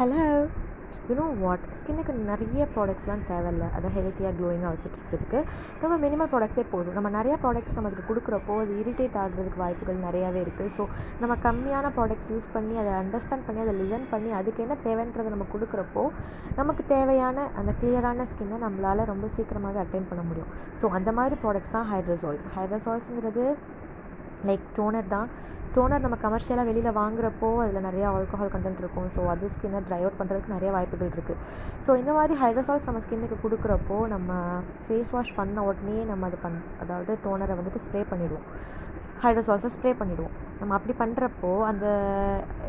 Hello you know what ஸ்கின்னுக்கு நிறைய ப்ராடக்ட்ஸ்லாம் தேவையில்ல. அதை ஹெல்த்தியாக க்ளோயிங்காக வச்சுட்டு இருக்கிறதுக்கு நம்ம மினிமல் ப்ராடக்ட்ஸே போதும். நம்ம நிறையா ப்ராடக்ட்ஸ் நம்ம அதுக்கு கொடுக்குறப்போ அது இரிட்டேட் ஆகிறதுக்கு வாய்ப்புகள் நிறையாவே இருக்குது ஸோ நம்ம கம்மியான ப்ராடக்ட்ஸ் யூஸ் பண்ணி அதை அண்டர்ஸ்டாண்ட் பண்ணி அதை லிசன் பண்ணி அதுக்கு என்ன தேவைன்றதை நம்ம கொடுக்குறப்போ நமக்கு தேவையான அந்த கிளியரான ஸ்கின்னை நம்மளால் ரொம்ப சீக்கிரமாக அட்டைன் பண்ண முடியும். ஸோ அந்த மாதிரி ப்ராடக்ட்ஸ் தான் ஹைட்ரோசால்ஸ் ஹைட்ரோசால்ஸுங்கிறது லைக் டோனர் தான். டோனர் நம்ம கமர்ஷியலாக வெளியில் வாங்குறப்போ அதில் நிறையா ஆல்கஹால் கண்டென்ட் இருக்கும். ஸோ அது ஸ்கின்னை ட்ரை அவுட் பண்ணுறதுக்கு நிறைய வாய்ப்புகள் இருக்குது ஸோ இந்த மாதிரி ஹைட்ரோசால்ஸ் நம்ம ஸ்கின்னுக்கு கொடுக்குறப்போ நம்ம ஃபேஸ் வாஷ் பண்ண உடனே நம்ம அது பண் அதாவது டோனரை வந்துட்டு ஸ்ப்ரே பண்ணிடுவோம். ஹைட்ரோசால்ஸை ஸ்ப்ரே பண்ணிவிடுவோம் நம்ம அப்படி பண்ணுறப்போ அந்த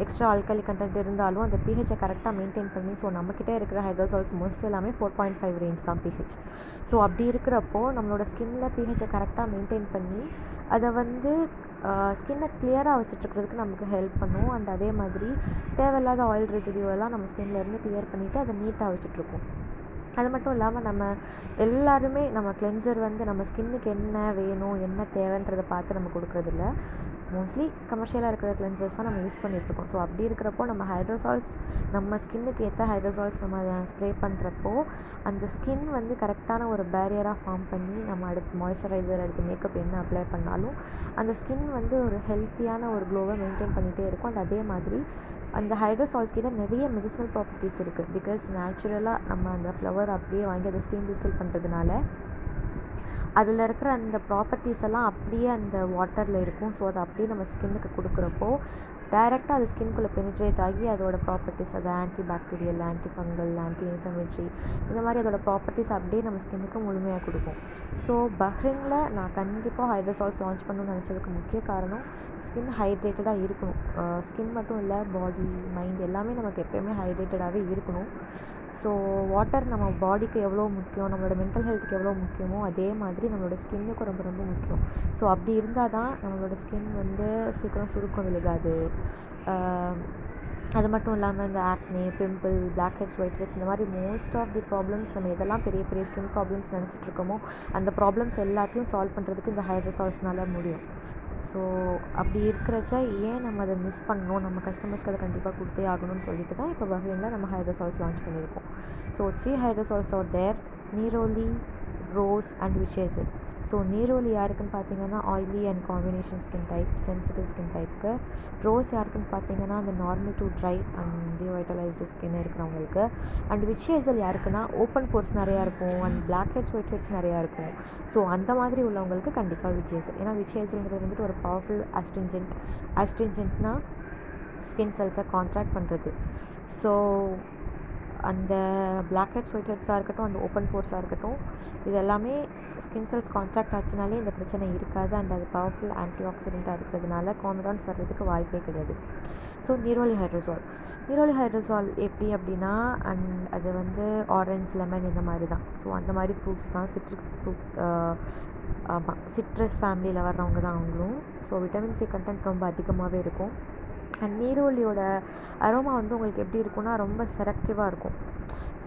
எக்ஸ்ட்ரா ஆல்கலி கண்டென்ட் இருந்தாலும் அந்த பிஹெச்சை கரெக்டாக மெயின்டைன் பண்ணி ஸோ நம்மக்கிட்ட இருக்கிற ஹைட்ரோசால்ஸ் மோஸ்ட்லி எல்லாமே ஃபோர் பாயிண்ட் ஃபைவ் ரேஞ்ச் தான் பிஹெச் ஸோ அப்படி இருக்கிறப்போ நம்மளோட ஸ்கின்ல பிஹெச்சை கரெக்டாக மெயின்டைன் பண்ணி அதை வந்து ஸ்கின்னை கிளியராக வச்சுட்ருக்கிறதுக்கு நமக்கு ஹெல்ப் பண்ணும். அண்ட் அதே மாதிரி தேவையில்லாத ஆயில் ரெசிடியூ எல்லாம் நம்ம ஸ்கின்லேருந்து கிளியர் பண்ணிவிட்டு அதை நீட்டாக வச்சுட்ருக்கோம் அது மட்டும் இல்லாமல் நம்ம எல்லாருமே நம்ம கிளென்சர் வந்து நம்ம ஸ்கின்னுக்கு என்ன வேணும் என்ன தேவைன்றதை பார்த்து நம்ம கொடுக்குறதில்ல. மோஸ்ட்லி கமர்ஷியலாக இருக்கிற கிளென்சர்ஸ் தான் நம்ம யூஸ் பண்ணிகிட்ருக்கோம் ஸோ அப்படி இருக்கிறப்போ நம்ம ஹைட்ரோசால்ஸ் நம்ம ஸ்கின்னுக்கு ஏற்ற ஹைட்ரோசால்ஸ் நம்ம அதை ஸ்ப்ரே பண்ணுறப்போ அந்த ஸ்கின் வந்து கரெக்டான ஒரு பேரியராக ஃபார்ம் பண்ணி நம்ம அடுத்து மாய்ஸ்சரைசர் அடுத்து மேக்கப் என்ன அப்ளை பண்ணாலும் அந்த ஸ்கின் வந்து ஒரு ஹெல்த்தியான ஒரு க்ளோவை மெயின்டைன் பண்ணிகிட்டே இருக்கும். அண்ட் அதே மாதிரி அந்த ஹைட்ரோசால்ஸ் கிட்ட நிறைய மெடிசனல் ப்ராப்பர்ட்டிஸ் இருக்குது பிகாஸ் நேச்சுரலாக நம்ம அந்த ஃப்ளவர் அப்படியே வாங்கி அதை ஸ்டீம் டிஸ்டில் பண்ணுறதுனால அதில் இருக்கிற அந்த ப்ராப்பர்ட்டிஸ் எல்லாம் அப்படியே அந்த வாட்டரில் இருக்கும். ஸோ அதை அப்படியே நம்ம ஸ்கின்னுக்கு கொடுக்குறப்போ டைரெக்டாக அது ஸ்கின்குள்ளே பெனிட்ரேட் ஆகி அதோட ப்ராப்பர்ட்டிஸ் அது anti bacterial anti fungal anti inflammatory இந்த மாதிரி அதோட ப்ராப்பர்ட்டிஸ் அப்படியே நம்ம ஸ்கின்னுக்கு முழுமையாக கொடுக்கும். ஸோ பஹ்ரைனில் நான் கண்டிப்பாக ஹைட்ரோசால்ஸ் லான்ச் பண்ணணும்னு நினச்சதுக்கு முக்கிய காரணம் ஸ்கின் ஹைட்ரேட்டடாக இருக்கணும். ஸ்கின் மட்டும் இல்லை பாடி மைண்ட் எல்லாமே நமக்கு எப்போயுமே ஹைட்ரேட்டடாகவே இருக்கணும். ஸோ வாட்டர் நம்ம பாடிக்கு எவ்வளோ முக்கியம் நம்மளோட மென்டல் ஹெல்த்துக்கு எவ்வளோ முக்கியமோ அதே மாதிரி நம்மளோட ஸ்கின்னுக்கும் ரொம்ப ரொம்ப முக்கியம். ஸோ அப்படி இருந்தால் தான் நம்மளோட ஸ்கின் வந்து சீக்கிரம் சுருக்கம் விழுகாது. அது மட்டும் இல்லாமல் இந்த acne pimple black heads white heads இந்த மாதிரி மோஸ்ட் ஆஃப் தி ப்ராப்ளம்ஸ் நம்ம எதெல்லாம் பெரிய பெரிய ஸ்கின் ப்ராப்ளம்ஸ் நினச்சிட்ருக்கோமோ அந்த ப்ராப்ளம்ஸ் எல்லாத்தையும் சால்வ் பண்ணுறதுக்கு இந்த ஹைட்ரோசால்ஸ்னால முடியும். ஸோ அப்படி இருக்கிறச்ச ஏன் நம்ம அதை மிஸ் பண்ணணும்? நம்ம கஸ்டமர்ஸ்க்கு அதை கண்டிப்பாக கொடுத்தே ஆகணும்னு சொல்லிட்டு தான் இப்போ பஹ்ரைனில் நம்ம ஹைட்ரோசால்ஸ் லான்ச் பண்ணியிருக்கோம். So three hydrosols are there neroli rose and witch hazel so neroli யாருக்குன்னு பார்த்தீங்கன்னா oily and combination skin type sensitive skin டைப்புக்கு rose யாருக்குன்னு பார்த்தீங்கன்னா அந்த normal to dry and devitalised skin இருக்கிறவங்களுக்கு. அண்ட் விச்சேசல் யாருக்குன்னா ஓப்பன் போர்ஸ் நிறையா இருக்கும் and black heads white heads நிறையா இருக்கும். ஸோ அந்த மாதிரி உள்ளவங்களுக்கு கண்டிப்பாக விச்சேசல் ஏன்னா விச்சேசல்ங்கிறது வந்துட்டு ஒரு பவர்ஃபுல் அஸ்ட்ரிஞ்சன்ட் அஸ்ட்ரிஞ்சன்ட்னா ஸ்கின் செல்ஸை கான்ட்ராக்ட் பண்ணுறது ஸோ அந்த பிளாக் ஹெட் ஒயிட் ஹெட்ஸாக இருக்கட்டும் அந்த ஓப்பன் போர்ஸாக இருக்கட்டும் இது எல்லாமே ஸ்கின் செல்ஸ் கான்ட்ராக்ட் ஆச்சுனாலே இந்த பிரச்சனை இருக்காது அண்ட் அது பவர்ஃபுல் ஆன்டி ஆக்சிடெண்ட்டாக இருக்கிறதுனால காமிடான்ஸ் வர்றதுக்கு வாய்ப்பே கிடையாது. So neroli hydrosol neroli hydrosol எப்படி அப்படின்னா அண்ட் அது வந்து ஆரஞ்ச் லெமன் இந்த மாதிரி தான் ஸோ அந்த மாதிரி ஃப்ரூட்ஸ் தான் சிட்ரிக் ஃப்ரூட் ஆமாம் சிட்ரஸ் ஃபேமிலியில் வர்றவங்க தான் அவங்களும். ஸோ விட்டமின் சி கண்டென்ட் ரொம்ப அதிகமாகவே இருக்கும். அண்ட் நீரோலியோட அரோமா வந்து உங்களுக்கு எப்படி இருக்கும்னா ரொம்ப செலக்டிவாக இருக்கும்.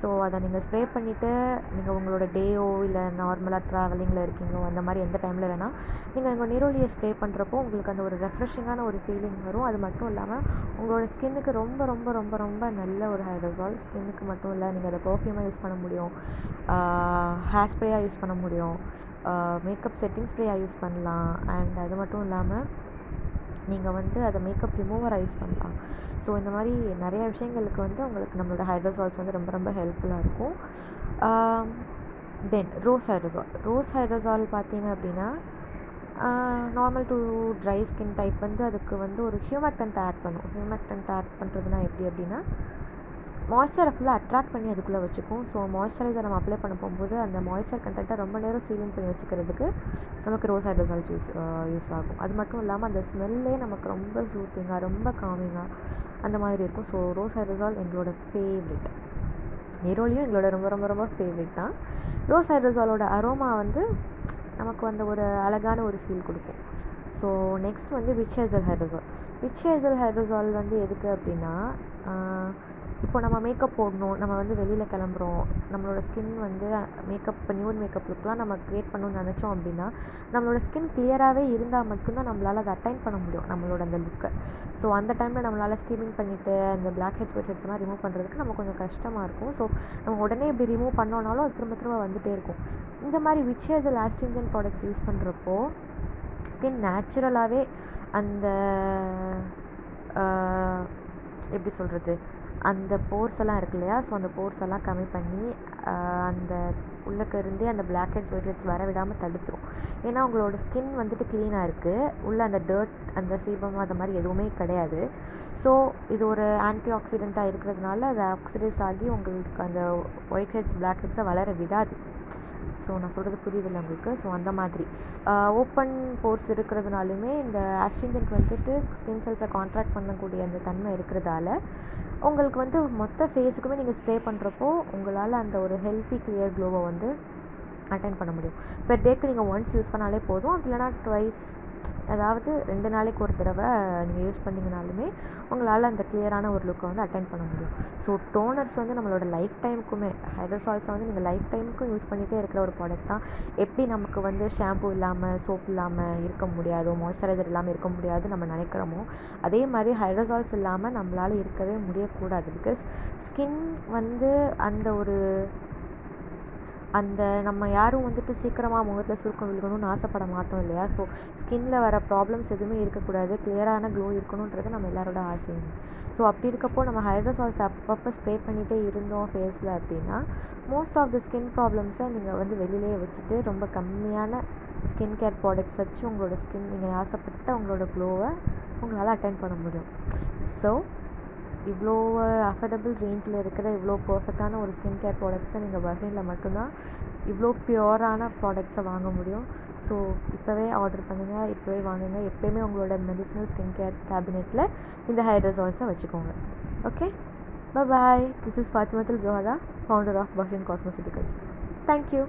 ஸோ அதை நீங்கள் ஸ்ப்ரே பண்ணிவிட்டு நீங்கள் உங்களோட டேயோ இல்லை நார்மலாக ட்ராவலிங்கில் இருக்கீங்களோ அந்த மாதிரி எந்த டைமில் வேணால் நீங்கள் உங்கள் நீரோலியை ஸ்ப்ரே பண்ணுறப்போ உங்களுக்கு அந்த ஒரு ரெஃப்ரெஷிங்கான ஒரு ஃபீலிங் வரும். அது மட்டும் இல்லாமல் உங்களோட ஸ்கின்னுக்கு ரொம்ப ரொம்ப ரொம்ப ரொம்ப நல்ல ஒரு ஹைட்ரோசால் ஸ்கின்னுக்கு மட்டும் இல்லை நீங்கள் அதை பர்ஃப்யூமாக யூஸ் பண்ண முடியும். ஹேர் ஸ்ப்ரேயாக யூஸ் பண்ண முடியும். மேக்கப் செட்டிங் ஸ்ப்ரேயாக யூஸ் பண்ணலாம். அண்ட் அது மட்டும் இல்லாமல் நீங்கள் வந்து அதை மேக்கப் ரிமூவராக யூஸ் பண்ணலாம் ஸோ இந்த மாதிரி நிறைய விஷயங்களுக்கு வந்து உங்களுக்கு நம்மளோட ஹைட்ரோசால்ஸ் வந்து ரொம்ப ரொம்ப ஹெல்ப்ஃபுல்லாக இருக்கும். Then rose hydrosol rose hydrosol பார்த்தீங்க அப்படின்னா normal to dry skin type வந்து அதுக்கு வந்து ஒரு ஹியூமக்டன்ட் ஆட் பண்ணும். ஹியூமக்டன்ட் ஆட் பண்ணுறதுனா எப்படி அப்படின்னா மாய்ஸ்சரை ஃபுல்லாக அட்ராக்ட் பண்ணி அதுக்குள்ளே வச்சுக்கும் ஸோ மாய்ஸ்சரைசர் நம்ம அப்ளை பண்ண போகும்போது அந்த மாய்ஸ்சர் கண்டென்ட்டை ரொம்ப நேரம் சீலிங் பண்ணி வச்சுக்கிறதுக்கு நமக்கு ரோஸ் ஹைட்ரோசால்ஸ் யூஸ் யூஸ் ஆகும். அது மட்டும் இல்லாமல் அந்த ஸ்மெல்லே நமக்கு ரொம்ப சூத்திங்காக ரொம்ப காமிங்காக அந்த மாதிரி இருக்கும். ஸோ ரோஸ் ஹைட்ரோசால் எங்களோட ஃபேவரெட் நீரோலியும் எங்களோட ரொம்ப ரொம்ப ரொம்ப ஃபேவரெட் தான். ரோஸ் ஹைட்ரோசாலோட அரோமா வந்து நமக்கு அந்த ஒரு அழகான ஒரு ஃபீல் கொடுக்கும். ஸோ நெக்ஸ்ட் வந்து witch hazel hydrosol witch hazel hydrosol வந்து எதுக்கு அப்படின்னா இப்போ நம்ம மேக்கப் போடணும் நம்ம வந்து வெளியில் கிளம்புறோம் நம்மளோட ஸ்கின் வந்து மேக்கப் இப்போ நியூட் மேக்கப் லுக்லாம் நம்ம க்ரியேட் பண்ணணும்னு நினச்சோம் அப்படின்னா நம்மளோட ஸ்கின் கிளியராகவே இருந்தால் மட்டும்தான் நம்மளால் அதை அட்டைன் பண்ண முடியும் நம்மளோட அந்த லுக்கை ஸோ அந்த டைமில் நம்மளால் ஸ்டீமிங் பண்ணிவிட்டு அந்த பிளாக் ஹெட்ஸ் ஒயிட் ஹெட்ஸ்லாம் ரிமூவ் பண்ணுறதுக்கு நம்ம கொஞ்சம் கஷ்டமாக இருக்கும். ஸோ நம்ம உடனே இப்படி ரிமூவ் பண்ணோனாலும் அது திரும்ப திரும்ப வந்துகிட்டே இருக்கும். இந்த மாதிரி விச் லாஸ்ட் லாஸ்டிஞ்சன் ப்ராடக்ட்ஸ் யூஸ் பண்ணுறப்போ ஸ்கின் நேச்சுரலாகவே அந்த எப்படி சொல்கிறது அந்த போர்ஸ் எல்லாம் இருக்கு இல்லையா? ஸோ அந்த போர்ஸ் எல்லாம் கம்மி பண்ணி அந்த உள்ளக்க இருந்தே அந்த பிளாக் ஹெட்ஸ் ஒயிட் ஹெட்ஸ் வர விடாமல் தடுத்துரும். ஏன்னா உங்களோட ஸ்கின் வந்துட்டு க்ளீனாக இருக்குது உள்ளே அந்த டர்ட் அந்த சீபம் அந்த மாதிரி எதுவுமே கிடையாது. ஸோ இது ஒரு ஆன்டி ஆக்சிடெண்ட்டாக இருக்கிறதுனால அது ஆக்சிடைஸ் ஆகி உங்களுக்கு அந்த ஒயிட் ஹெட்ஸ் பிளாக் ஹெட்ஸை வளர விடாது. ஸோ நான் சொல்கிறது புரியுதில்ல உங்களுக்கு. ஸோ அந்த மாதிரி. ஓப்பன் போர்ஸ் இருக்கிறதுனாலுமே இந்த ஆஸ்ட்ரிஞ்சன்ட் வந்துட்டு ஸ்கின் செல்ஸை கான்ட்ராக்ட் பண்ணக்கூடிய அந்த தன்மை இருக்கிறதால உங்களுக்கு வந்து மொத்த ஃபேஸுக்குமே நீங்கள் ஸ்ப்ரே பண்ணுறப்போ உங்களால் அந்த ஒரு ஹெல்த்தி கிளியர் க்ளோவை வந்து அட்டைன் பண்ண முடியும். பெர் டேக்கு நீங்கள் ஒன்ஸ் யூஸ் பண்ணாலே போதும். அப்படி இல்லைனா ட்வைஸ் அதாவது ரெண்டு நாளைக்கு ஒரு தடவை நீங்கள் யூஸ் பண்ணிங்கனாலுமே உங்களால் அந்த கிளியரான ஒரு லுக்கை வந்து அட்டைன் பண்ண முடியும். ஸோ டோனர்ஸ் வந்து நம்மளோட லைஃப் டைமுக்குமே ஹைட்ரோசால்ஸை வந்து நீங்கள் லைஃப் டைமுக்கும் யூஸ் பண்ணிகிட்டே இருக்கிற ஒரு ப்ராடக்ட் தான். எப்படி நமக்கு வந்து ஷாம்பு இல்லாமல் சோப் இல்லாமல் இருக்க முடியாதோ மாய்ஸ்சரைசர் இல்லாமல் இருக்க முடியாது நம்ம நினைக்கிறோமோ அதே மாதிரி ஹைட்ரோசால்ஸ் இல்லாமல் நம்மளால் இருக்கவே முடியக்கூடாது. பிகாஸ் ஸ்கின் வந்து அந்த ஒரு அந்த நம்ம யாரும் வந்துட்டு சீக்கிரமாக முகத்தில் சுருக்கம் விழுகணும்னு ஆசைப்பட மாட்டோம் இல்லையா? ஸோ ஸ்கின்னில் வர ப்ராப்ளம்ஸ் எதுவுமே இருக்கக்கூடாது. கிளியரான க்ளோ இருக்கணுன்றது நம்ம எல்லாரோட ஆசையும் ஸோ அப்படி இருக்கப்போ நம்ம ஹைட்ரோசால்ஸ் அப்பப்போ ஸ்ப்ரே பண்ணிகிட்டே இருந்தோம் ஃபேஸில் அப்படின்னா மோஸ்ட் ஆஃப் த ஸ்கின் ப்ராப்ளம்ஸை நீங்கள் வந்து வெளியிலேயே வச்சுட்டு ரொம்ப கம்மியான ஸ்கின் கேர் ப்ராடக்ட்ஸ் வச்சு உங்களோட ஸ்கின் நீங்கள் ஆசைப்பட்ட உங்களோட க்ளோவை உங்களால் அட்டன் பண்ண முடியும். ஸோ இவ்வளோ அஃபர்டபுள் ரேஞ்சில் இருக்கிற இவ்வளோ பர்ஃபெக்டான ஒரு ஸ்கின் கேர் ப்ராடக்ட்ஸை நீங்கள் பஹ்ரைனில் மட்டும்தான் இவ்வளோ ப்யூரான ப்ராடக்ட்ஸை வாங்க முடியும். ஸோ இப்போவே ஆர்டர் பண்ணுங்கள் இப்போவே வாங்குங்க. எப்போயுமே உங்களோட மெடிசனல் ஸ்கின் கேர் கேபினெட்டில் இந்த ஹைட்ரோசால்ஸை வச்சுக்கோங்க. Okay bye this is Fathimathul Zohra founder of Bahrain thank thank you